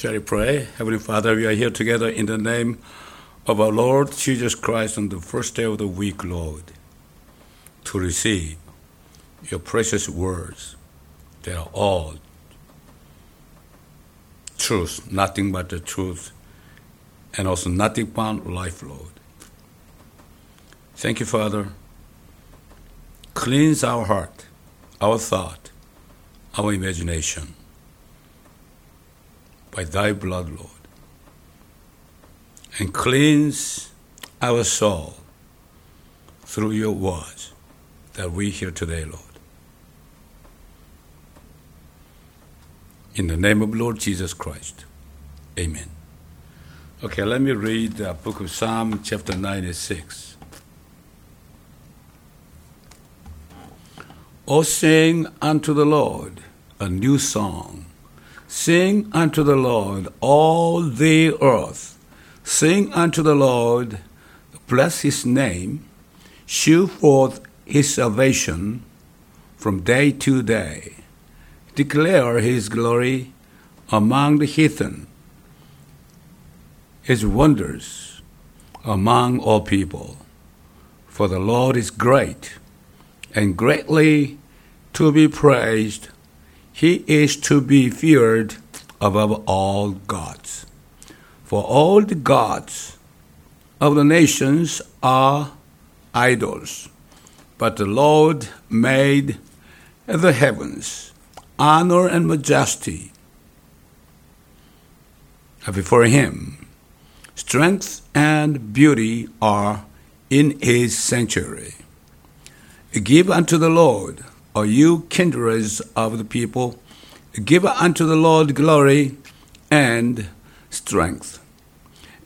Shall we pray? Heavenly Father, we are here together in the name of our Lord Jesus Christ on the first day of the week, Lord, to receive your precious words. They are all truth, nothing but the truth, and also nothing but life, Lord. Thank you, Father. Cleanse our heart, our thought, our imagination by thy blood, Lord. And cleanse our soul through your words that we hear today, Lord. In the name of Lord Jesus Christ. Amen. Okay, let me read the book of Psalm, chapter 96. O sing unto the Lord a new song. Sing unto the Lord all the earth. Sing unto the Lord, bless his name, shew forth his salvation from day to day. Declare his glory among the heathen, his wonders among all people. For the Lord is great and greatly to be praised. He is to be feared above all gods. For all the gods of the nations are idols, but the Lord made the heavens. Honor and majesty are before him. Strength and beauty are in his sanctuary. Give unto the Lord, O you kindreds of the people, give unto the Lord glory and strength.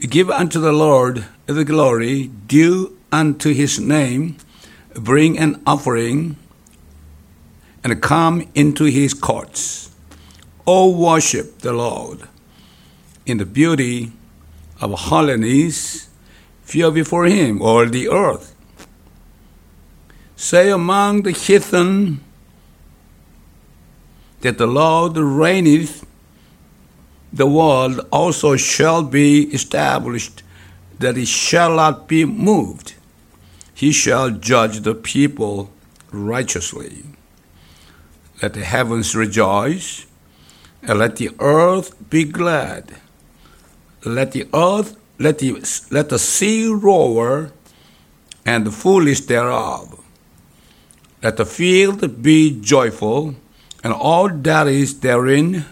Give unto the Lord the glory due unto his name. Bring an offering and come into his courts. O worship the Lord in the beauty of holiness. Fear before him all the earth. Say among the heathen that the Lord reigneth, the world also shall be established, that it shall not be moved. He shall judge the people righteously. Let the heavens rejoice, and let the earth be glad. Let the earth, let the, let the sea roar, and the fullness thereof. Let the field be joyful, and all that is therein.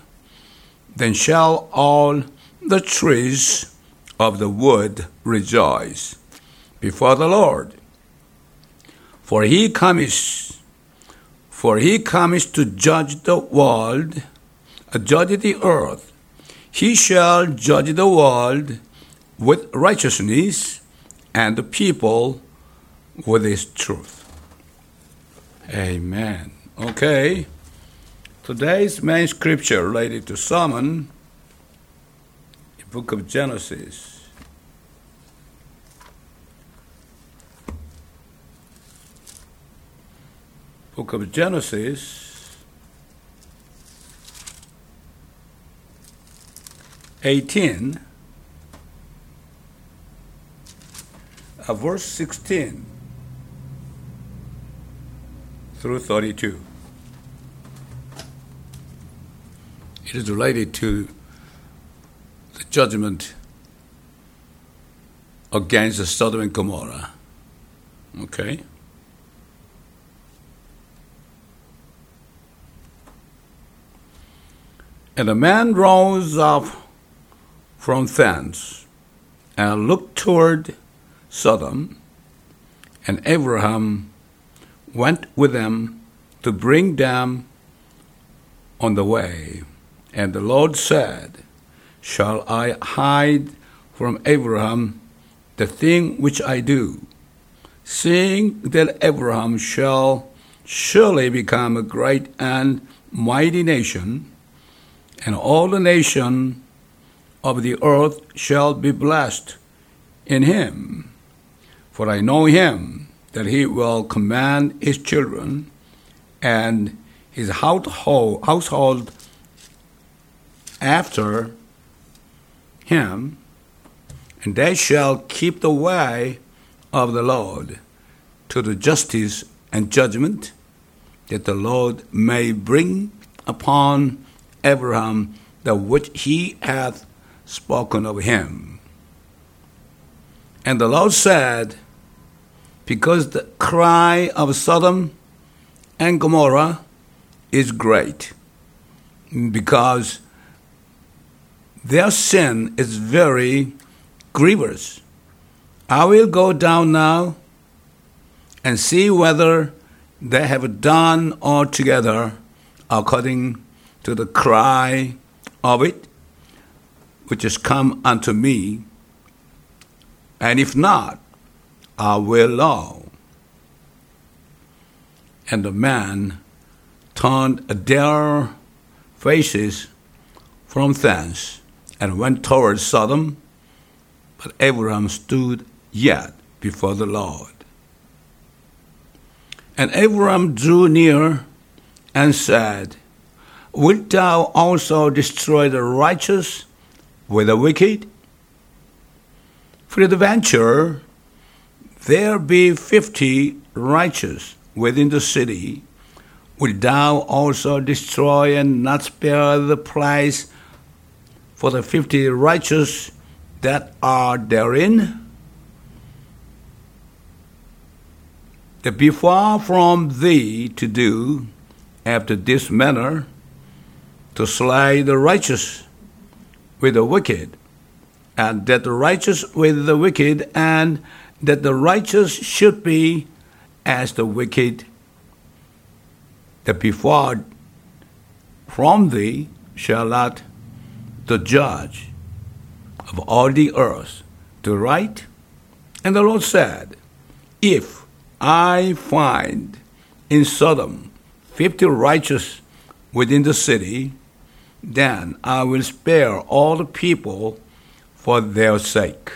Then shall all the trees of the wood rejoice before the Lord. For he comes, for he comes to judge the world, uh, judge the earth. He shall judge the world with righteousness, and the people with his truth. Amen. Okay. Today's main scripture related to Solomon, the book of Genesis. Book of Genesis, 18, uh, verse 16 through 32. It is related to the judgment against the Sodom and Gomorrah. Okay? And the man rose up from thence and looked toward Sodom, and Abraham went with them to bring them on the way. And the Lord said, Shall I hide from Abraham the thing which I do, seeing that Abraham shall surely become a great and mighty nation, and all the nation of the earth shall be blessed in him. For I know him that he will command his children and his household, after him, and they shall keep the way of the Lord to the justice and judgment that the Lord may bring upon Abraham that which he hath spoken of him. And the Lord said, Because the cry of Sodom and Gomorrah is great, because their sin is very grievous. I will go down now and see whether they have done altogether according to the cry of it, which has come unto me, and if not, Will know. And the man turned their faces from thence and went towards Sodom, but Abraham stood yet before the Lord. And Abraham drew near and said, Wilt thou also destroy the righteous with the wicked? For the venture there be fifty righteous within the city, wilt thou also destroy and not spare the place for the fifty righteous that are therein? That be far from thee to do after this manner to slay the righteous with the wicked, and that the righteous with the wicked, and that the righteous should be as the wicked, that before from thee shall not the judge of all the earth do right? And the Lord said, If I find in Sodom fifty righteous within the city, then I will spare all the people for their sake.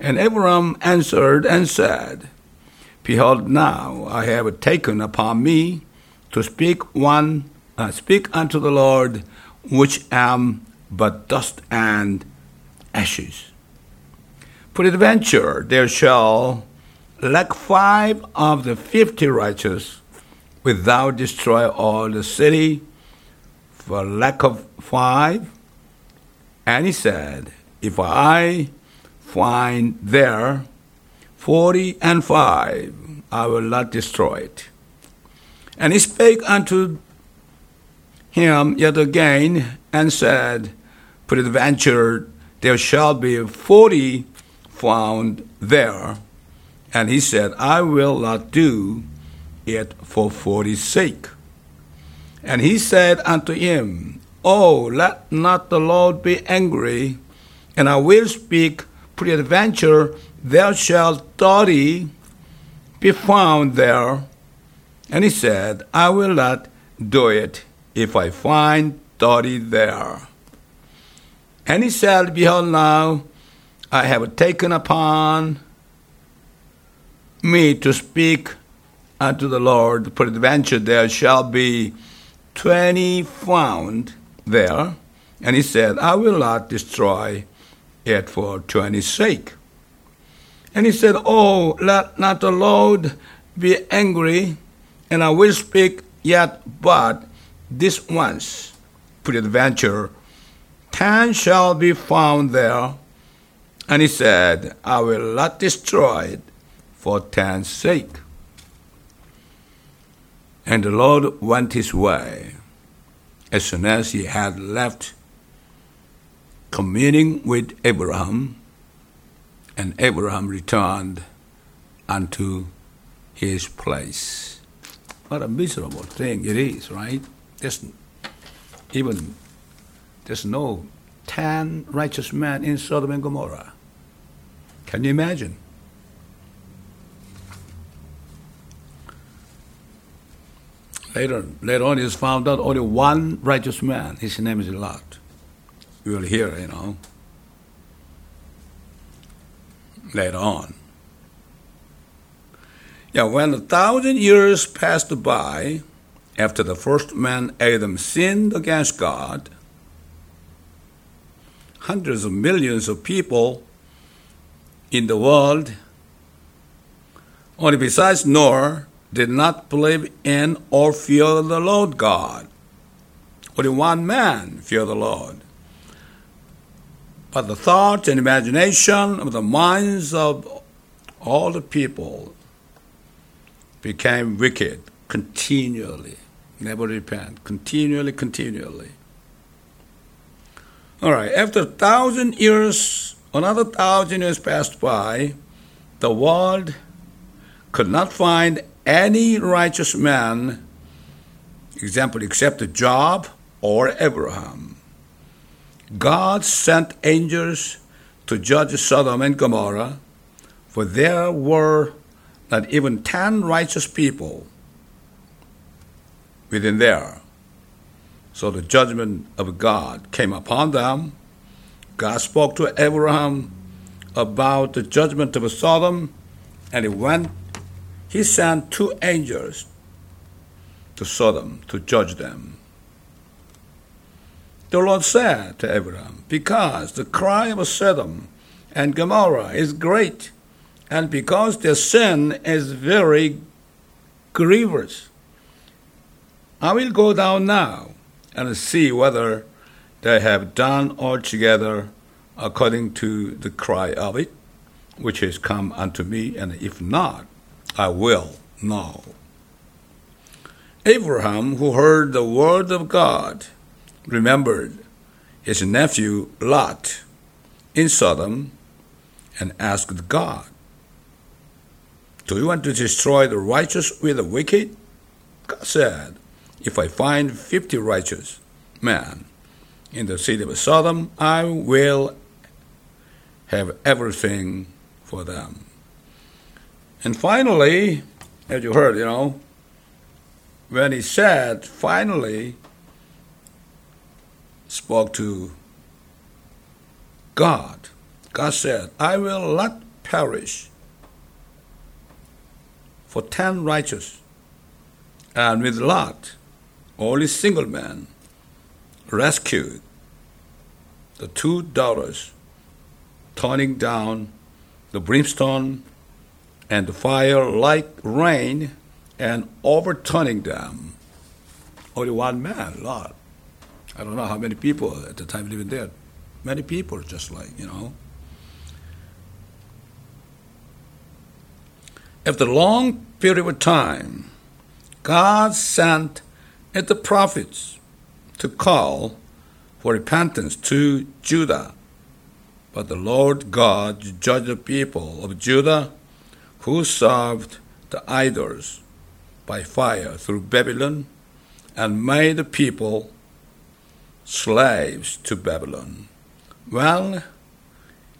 And Abraham answered and said, Behold, now I have taken upon me to speak one, uh, speak unto the Lord, which am but dust and ashes. Peradventure there shall lack five of the fifty righteous, without destroy all the city for lack of five? And he said, If I find there forty and five, I will not destroy it. And he spake unto him yet again and said, Peradventure there shall be forty found there. And he said, I will not do it for forty's sake. And he said unto him, Oh, let not the Lord be angry, and I will speak peradventure there shall thirty be found there. And he said, I will not do it if I find thirty there. And he said, Behold, now I have taken upon me to speak unto the Lord, peradventure there shall be twenty found there, and he said, I will not destroy it for twenty's sake. And he said, Oh, let not the Lord be angry, and I will speak yet but this once. Peradventure, ten shall be found there. And he said, I will not destroy it for ten's sake. And the Lord went his way. As soon as he had left communing with Abraham, and Abraham returned unto his place. What a miserable thing it is, right? There's even there's no ten righteous men in Sodom and Gomorrah. Can you imagine? Later, later on, it's found out only one righteous man. His name is Lot. We will hear, you know, later on. Yeah, when a thousand years passed by after the first man Adam sinned against God, hundreds of millions of people in the world, only besides Noah, did not believe in or fear the Lord God. Only one man feared the Lord. But the thoughts and imagination of the minds of all the people became wicked continually. Never repent. Continually, continually. All right, after a thousand years, another thousand years passed by, the world could not find any righteous man, example, except Job or Abraham. God sent angels to judge Sodom and Gomorrah, for there were not even ten righteous people within there. So the judgment of God came upon them. God spoke to Abraham about the judgment of Sodom, and he went, he sent two angels to Sodom to judge them. The Lord said to Abraham, Because the cry of Sodom and Gomorrah is great, and because their sin is very grievous, I will go down now and see whether they have done altogether according to the cry of it, which has come unto me, and if not, I will know. Abraham, who heard the word of God, remembered his nephew Lot in Sodom and asked God, Do you want to destroy the righteous with the wicked? God said, If I find fifty righteous men in the city of Sodom, I will have everything for them. And finally, as you heard, you know, when he said, finally, spoke to God. God said, I will not perish for ten righteous, and with Lot, only single man, rescued the two daughters, turning down the brimstone and the fire like rain and overturning them. Only one man, Lot. I don't know how many people at the time living there. Many people, just like, you know. After a long period of time, God sent the prophets to call for repentance to Judah. But the Lord God judged the people of Judah who served the idols by fire through Babylon and made the people slaves to Babylon. Well,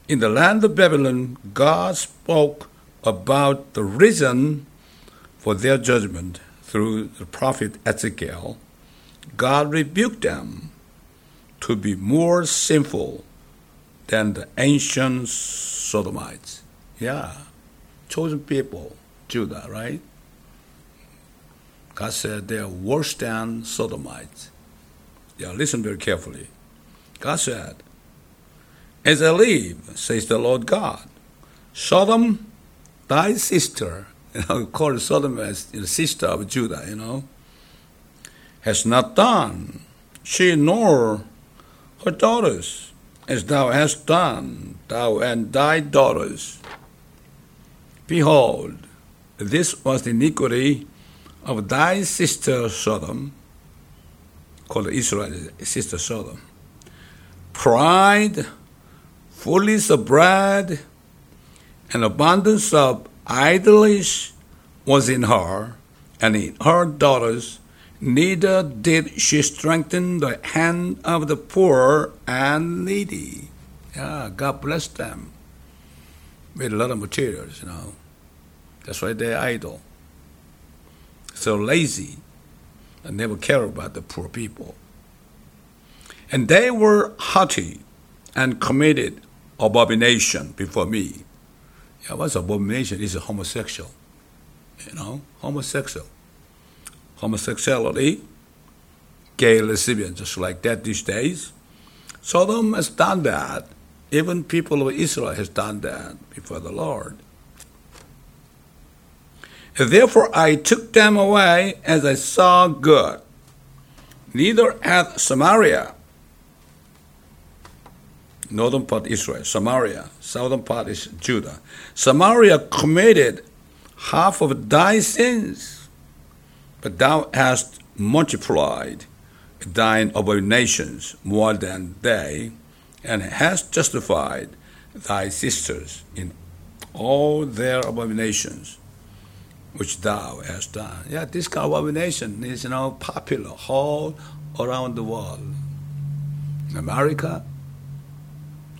in the land of Babylon, God spoke about the reason for their judgment through the prophet Ezekiel. God rebuked them to be more sinful than the ancient Sodomites. Yeah, chosen people, Judah, right? God said they are worse than Sodomites. Yeah, listen very carefully. God said, As I live, says the Lord God, Sodom, thy sister, you know, called Sodom as the sister of Judah, you know, has not done, she nor her daughters, as thou hast done, thou and thy daughters. Behold, this was the iniquity of thy sister Sodom, called Israel, sister Sodom. Pride, fullness of bread, and abundance of idleness was in her, and in her daughters, neither did she strengthen the hand of the poor and needy. Yeah, God bless them with a lot of materials, you know. That's why they're idle. So lazy and never care about the poor people. And they were haughty and committed abomination before me. Yeah, what's abomination? Is homosexual. You know, homosexual. Homosexuality, gay lesbian, just like that these days. Sodom has done that. Even people of Israel has done that before the Lord. Therefore I took them away as I saw good. Neither hath Samaria, northern part Israel, Samaria, southern part is Judah. Samaria committed half of thy sins, but thou hast multiplied thine abominations more than they, and hast justified thy sisters in all their abominations which thou hast done. Yeah, this kind of abomination is know popular all around the world. America,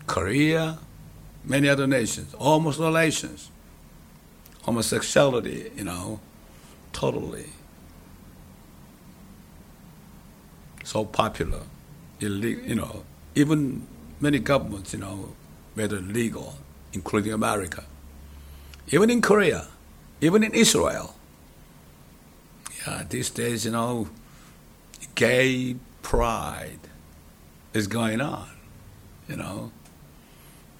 Korea, many other nations, almost all nations. Homosexuality, you know, totally. So popular, illegal, you know, even many governments, you know, made it legal, including America. Even in Korea, even in Israel. Yeah, these days, you know, gay pride is going on, you know.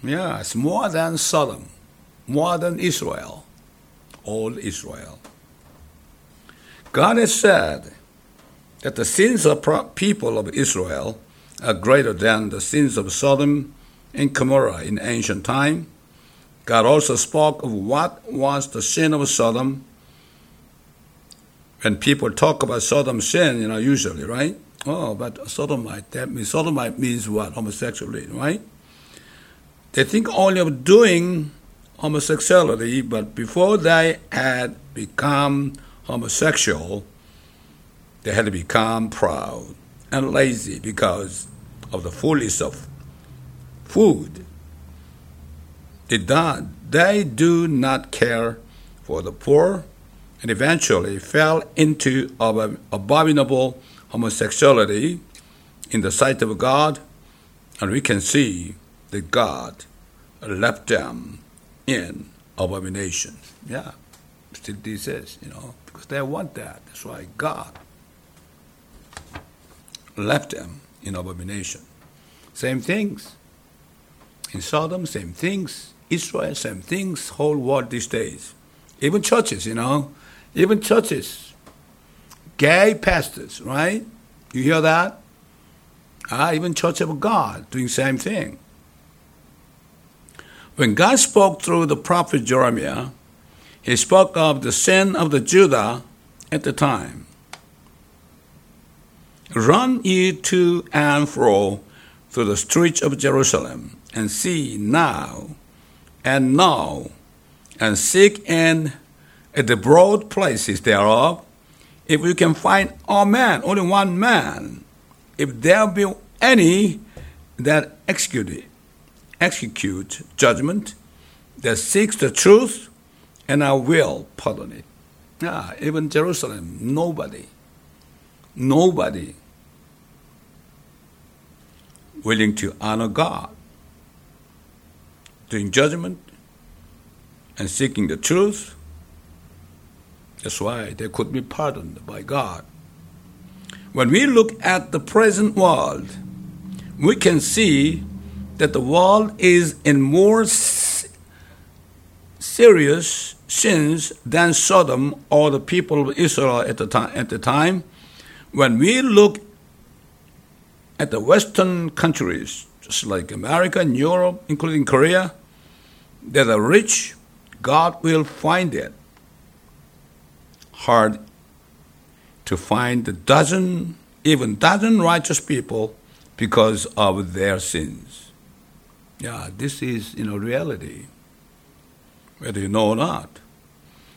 Yeah, it's more than Sodom, more than Israel, all Israel. God has said that the sins of people of Israel are greater than the sins of Sodom and Gomorrah in ancient time God also spoke of what was the sin of Sodom. When people talk about Sodom's sin, you know, usually, right? Oh, but Sodomite, that means Sodomite means what? Homosexuality, right? They think only of doing homosexuality, but before they had become homosexual, they had to become proud and lazy because of the fullness of food not, they do not care for the poor and eventually fell into abominable homosexuality in the sight of God, and we can see that God left them in abomination. Yeah, still this is, you know, because they want that. That's why God left them in abomination. Same things. In Sodom, same things. Israel, same things, whole world these days. Even churches, you know, even churches, gay pastors, right? You hear that? Ah, even Church of God doing same thing. When God spoke through the prophet Jeremiah, he spoke of the sin of the Judah at the time. Run ye to and fro through the streets of Jerusalem, and see now and now, and seek in the broad places thereof, if we can find a man, only one man, if there be any that execute, execute judgment, that seeks the truth, and I will pardon it. Yeah, even Jerusalem, nobody, nobody willing to honor God doing judgment and seeking the truth. That's why they could be pardoned by God. When we look at the present world, we can see that the world is in more serious sins than Sodom or the people of Israel at the time. At the time, when we look at the Western countries, just like America and Europe, including Korea, that are rich, God will find it hard to find a dozen, even dozen righteous people because of their sins. Yeah, this is, you know, reality, whether you know or not.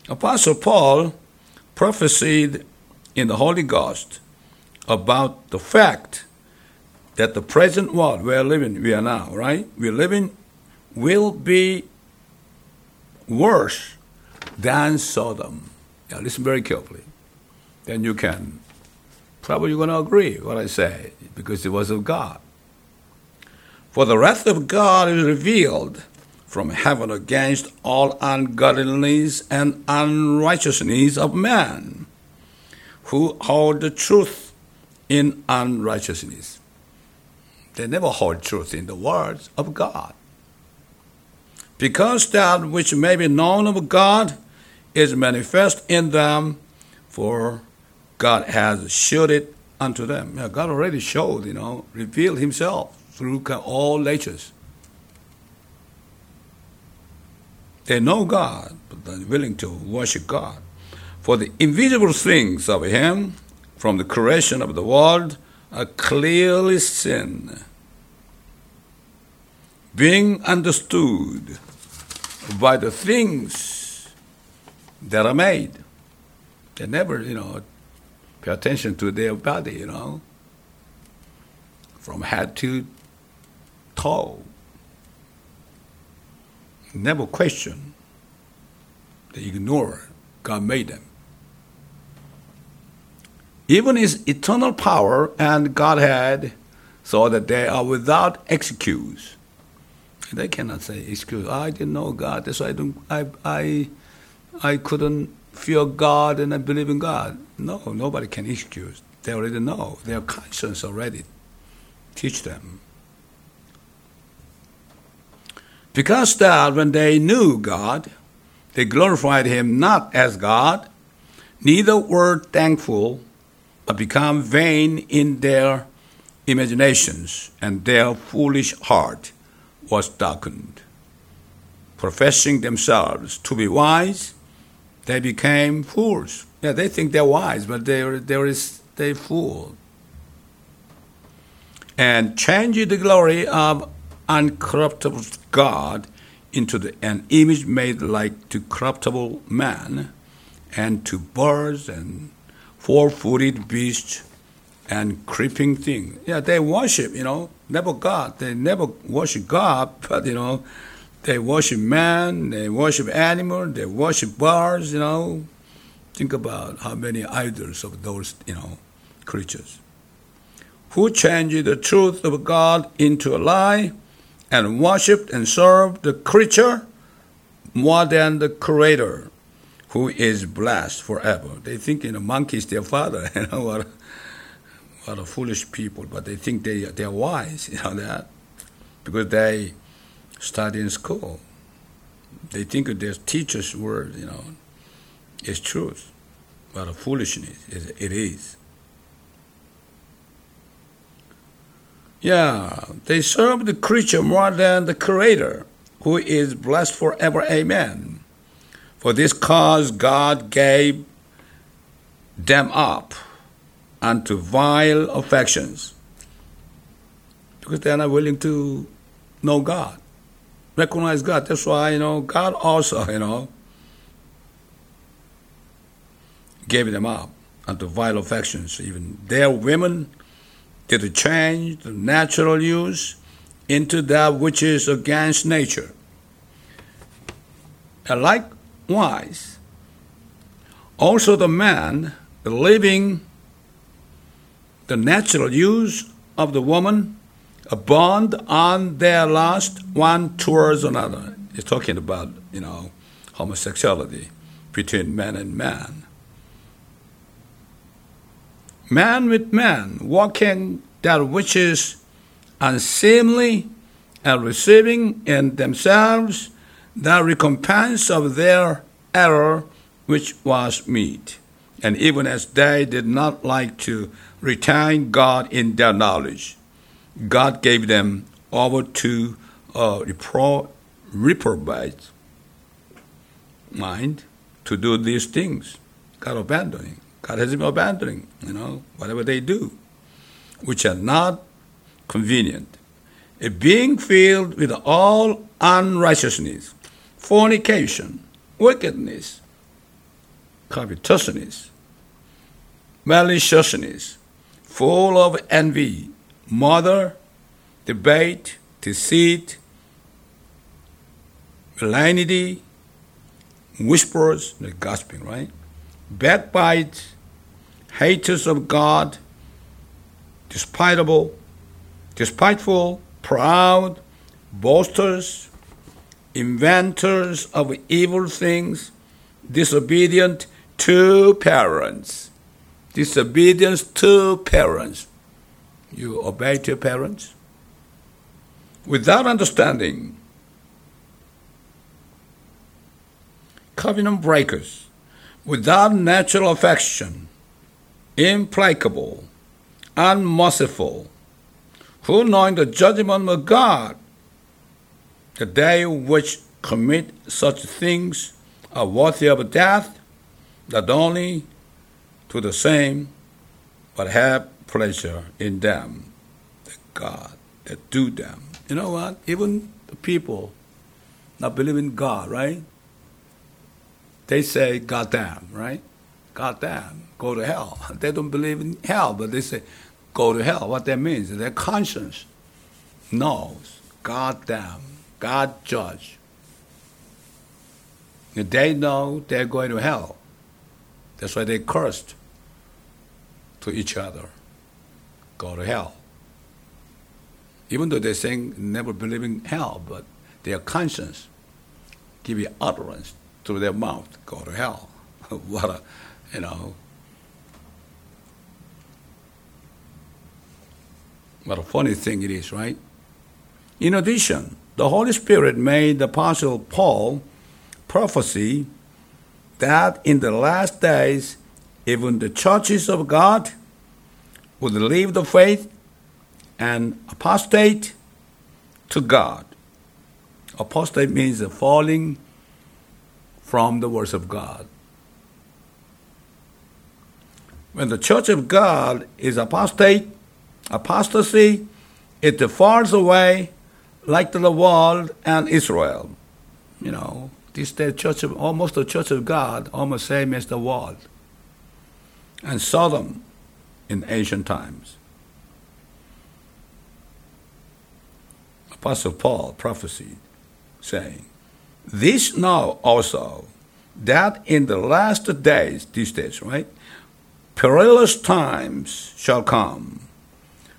Apostle Paul prophesied in the Holy Ghost about the fact that the present world we're living, we are now, right? We're living will be worse than Sodom. Now listen very carefully. Then you can probably you're going to agree what I say because it was of God. For the wrath of God is revealed from heaven against all ungodliness and unrighteousness of man who hold the truth in unrighteousness. They never hold truth in the words of God. Because that which may be known of God is manifest in them, for God has showed it unto them. Yeah, God already showed, you know, revealed himself through all natures. They know God, but they're willing to worship God. For the invisible things of Him from the creation of the world are clearly seen, being understood by the things that are made. They never, you know, pay attention to their body, you know, from head to toe. Never question. They ignore God made them. Even His eternal power and Godhead, so that they are without excuse. They cannot say excuse. I didn't know God, why I don't. I I I couldn't fear God and I believe in God. No, nobody can excuse. They already know. Their conscience already teach them. Because that when they knew God, they glorified him not as God, neither were thankful, but become vain in their imaginations, and their foolish heart was darkened. Professing themselves to be wise, they became fools. Yeah, they think they're wise, but they're, they're, they fool. And changed the glory of uncorruptible God into the, an image made like to corruptible man, and to birds and four-footed beasts and creeping things. Yeah, they worship, you know, never God. They never worship God, but you know, they worship man, they worship animal, they worship birds, you know. Think about how many idols of those, you know, creatures. Who changed the truth of God into a lie and worshiped and served the creature more than the creator who is blessed forever. They think, you know, monkey is their father. You know, what, what a foolish people, but they think they, they're wise, you know that? Because they study in school. They think their teacher's word, you know, is truth. But a foolishness it is. Yeah, they serve the creature more than the Creator, who is blessed forever. Amen. For this cause God gave them up unto vile affections, because they are not willing to know God, recognize God. That's why you know God also you know gave them up unto vile affections. Even their women did change the natural use into that which is against nature. And likewise, also the man, leaving the natural use of the woman, a bond on their lust one towards another. He's talking about, you know, homosexuality between man and man man with man, walking that which is unseemly and receiving in themselves the recompense of their error which was meet. And even as they did not like to retain God in their knowledge, God gave them over to a repro- reprobate mind to do these things. God abandoning. God has been abandoning, you know, whatever they do, which are not convenient. A being filled with all unrighteousness, fornication, wickedness, covetousness, maliciousness, full of envy, murder, debate, deceit, malignity, whispers, the gossiping, right? Backbite, haters of God, despitable, despiteful, proud, boasters, inventors of evil things, disobedient to parents. Disobedience to parents. You obey your parents? without understanding, covenant breakers, without natural affection, implacable, unmerciful, who knowing the judgment of God, the day which commit such things are worthy of death, not only to the same, but have pleasure in them, the God that do them. You know what? Even the people not believe in God, right? They say, God damn, right? God damn, go to hell. They don't believe in hell, but they say, go to hell. What that means is their conscience knows, God damn, God judge. They know they're going to hell. That's why they cursed to each other. Go to hell. Even though they're saying never believe in hell, but their conscience give you utterance through their mouth. Go to hell. what a, you know, what a funny thing it is, right? In addition, the Holy Spirit made the Apostle Paul prophecy that in the last days, even the churches of God would leave the faith and apostate to God. Apostate means falling from the words of God. When the church of God is apostate, apostasy, it falls away like the world and Israel. You know, this the church of almost the church of God, almost same as the world. And Sodom in ancient times. Apostle Paul prophesied, saying, This now also, that in the last days, these days, right? Perilous times shall come,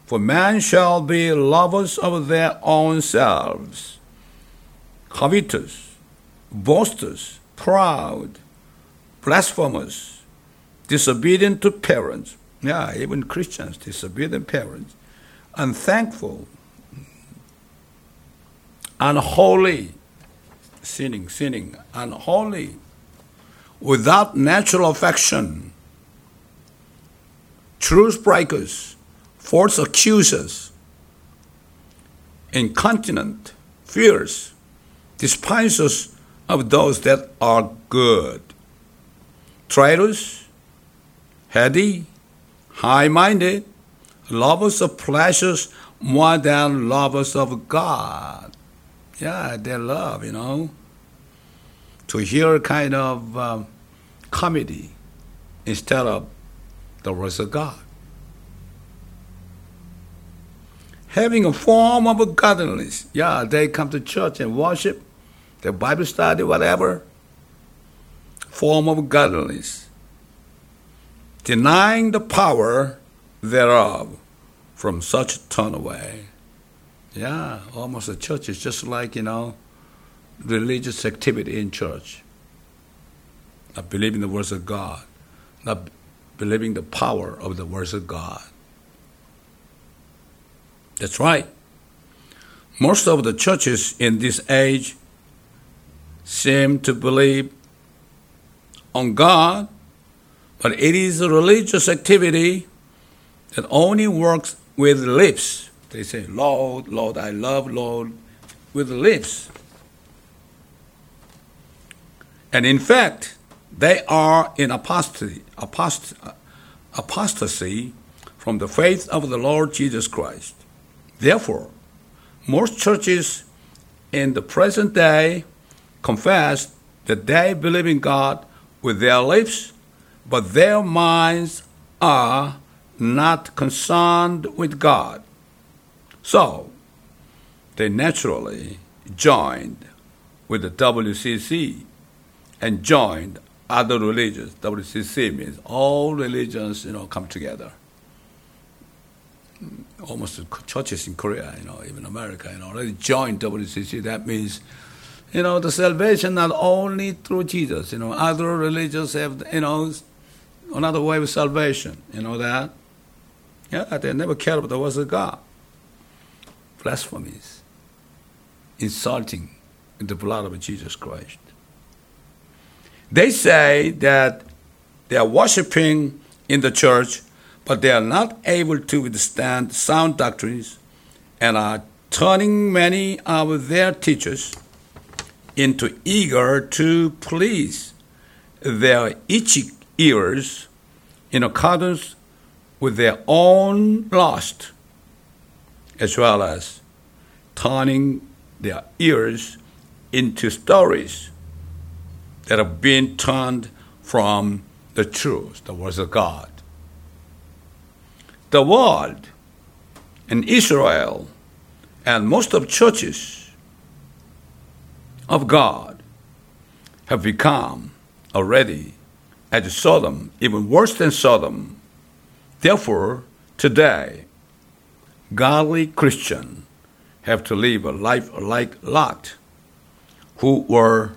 for men shall be lovers of their own selves, covetous, boasters, proud, blasphemous, disobedient to parents. Yeah, even Christians, disobedient parents, unthankful, unholy, sinning, sinning, unholy, without natural affection, truth breakers, false accusers, incontinent, fierce, despisers of those that are good, traitors, heady, high minded, lovers of pleasures more than lovers of God yeah, they love, you know, to hear kind of um, comedy instead of the words of God. Having a form of godliness. Yeah, they come to church and worship, the Bible study, whatever. Form of godliness. Denying the power thereof from such a turn away. Yeah, almost a church is just like, you know, religious activity in church. Not believing the words of God, not believing the power of the words of God. That's right. Most of the churches in this age seem to believe on God, but it is a religious activity that only works with lips they say, Lord, Lord, I love, Lord, with lips. And in fact, they are in apostasy, apost- apostasy from the faith of the Lord Jesus Christ. Therefore, most churches in the present day confess that they believe in God with their lips, but their minds are not concerned with God. So they naturally joined with the WCC and joined other religions. WCC means all religions, you know, come together. Almost churches in Korea, you know, even America, you know, already joined WCC. That means, you know, the salvation not only through Jesus. You know, other religions have, you know, another way of salvation. You know that? Yeah, they never care about the words of God blasphemies. insulting the blood of Jesus Christ. They say that they are worshiping in the church, but they are not able to withstand sound doctrines and are turning many of their teachers into eager to please their itchy ears in accordance with their own lust, as well as turning their ears into stories that have been turned from the truth, the words of God. The world and Israel and most of churches of God have become already as Sodom, even worse than Sodom. Therefore, today, godly Christians have to live a life like Lot, who were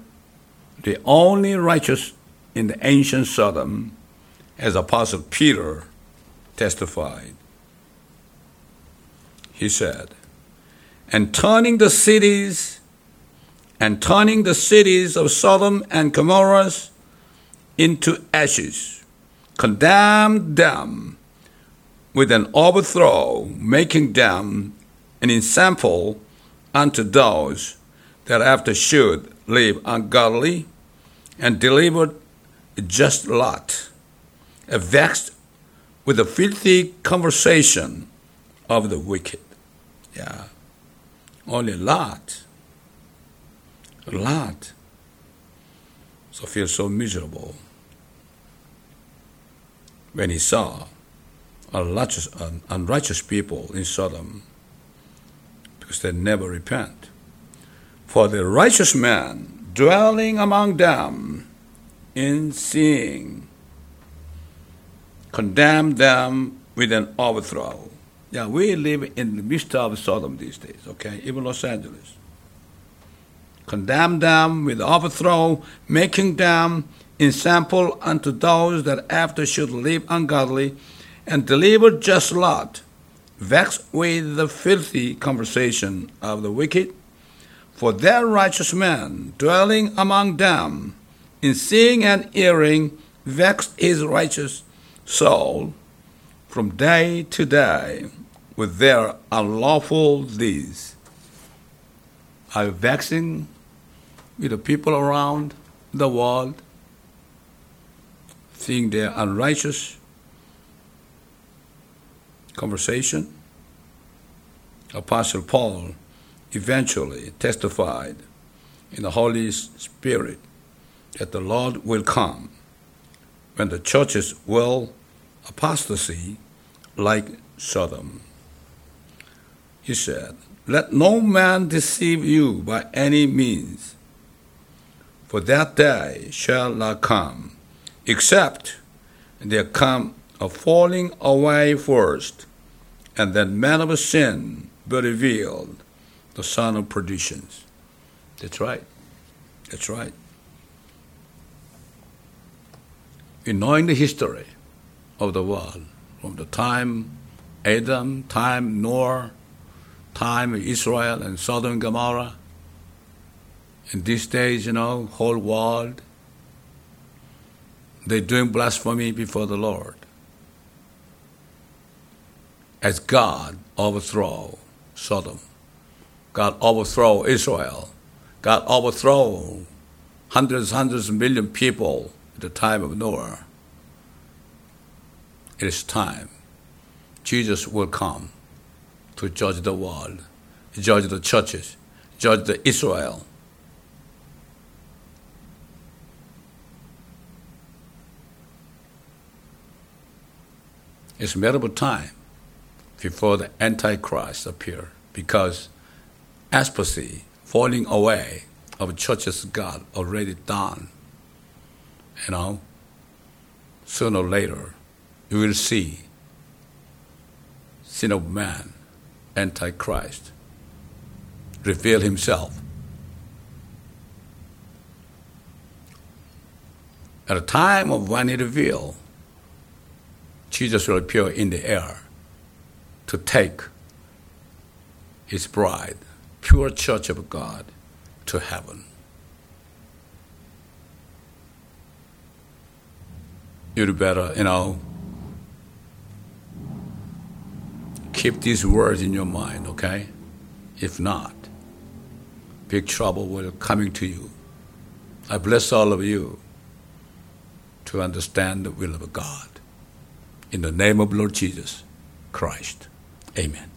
the only righteous in the ancient Sodom, as Apostle Peter testified. He said, and turning the cities and turning the cities of Sodom and Gomorrah into ashes, condemned them with an overthrow, making them an example unto those that after should live ungodly, and delivered a just Lot, vexed with the filthy conversation of the wicked. Yeah. Only Lot. Lot. So feel so miserable when he saw unrighteous, unrighteous people in Sodom because they never repent. For the righteous man dwelling among them in seeing condemned them with an overthrow. Yeah, we live in the midst of Sodom these days, okay? Even Los Angeles. Condemn them with overthrow, making them example unto those that after should live ungodly, and deliver just Lot, vexed with the filthy conversation of the wicked. For their righteous man dwelling among them, in seeing and hearing, vexed his righteous soul from day to day with their unlawful deeds. Are you vexing with the people around the world, seeing their unrighteous conversation? Apostle Paul eventually testified in the Holy Spirit that the Lord will come when the churches will apostasy like Sodom. He said, Let no man deceive you by any means, for that day shall not come, except there come a falling away first, and then man of sin be revealed, the son of perdition. That's right. That's right. In knowing the history of the world, from the time Adam, time Noah, time Israel and Sodom and Gomorrah, in these days, you know, whole world, they're doing blasphemy before the Lord. As God overthrow Sodom, God overthrow Israel, God overthrow hundreds, hundreds of million people at the time of Noah. It is time. Jesus will come to judge the world, judge the churches, judge the Israel. It's a matter of time before the Antichrist appear because apostasy, falling away of churches God already done. You know, sooner or later, you will see sin of man, Antichrist, reveal himself. At a time of when he reveal, Jesus will appear in the air to take his bride, pure church of God to heaven. You'd better, you know, keep these words in your mind, okay? If not, big trouble will coming to you. I bless all of you to understand the will of God. In the name of Lord Jesus Christ. Amen.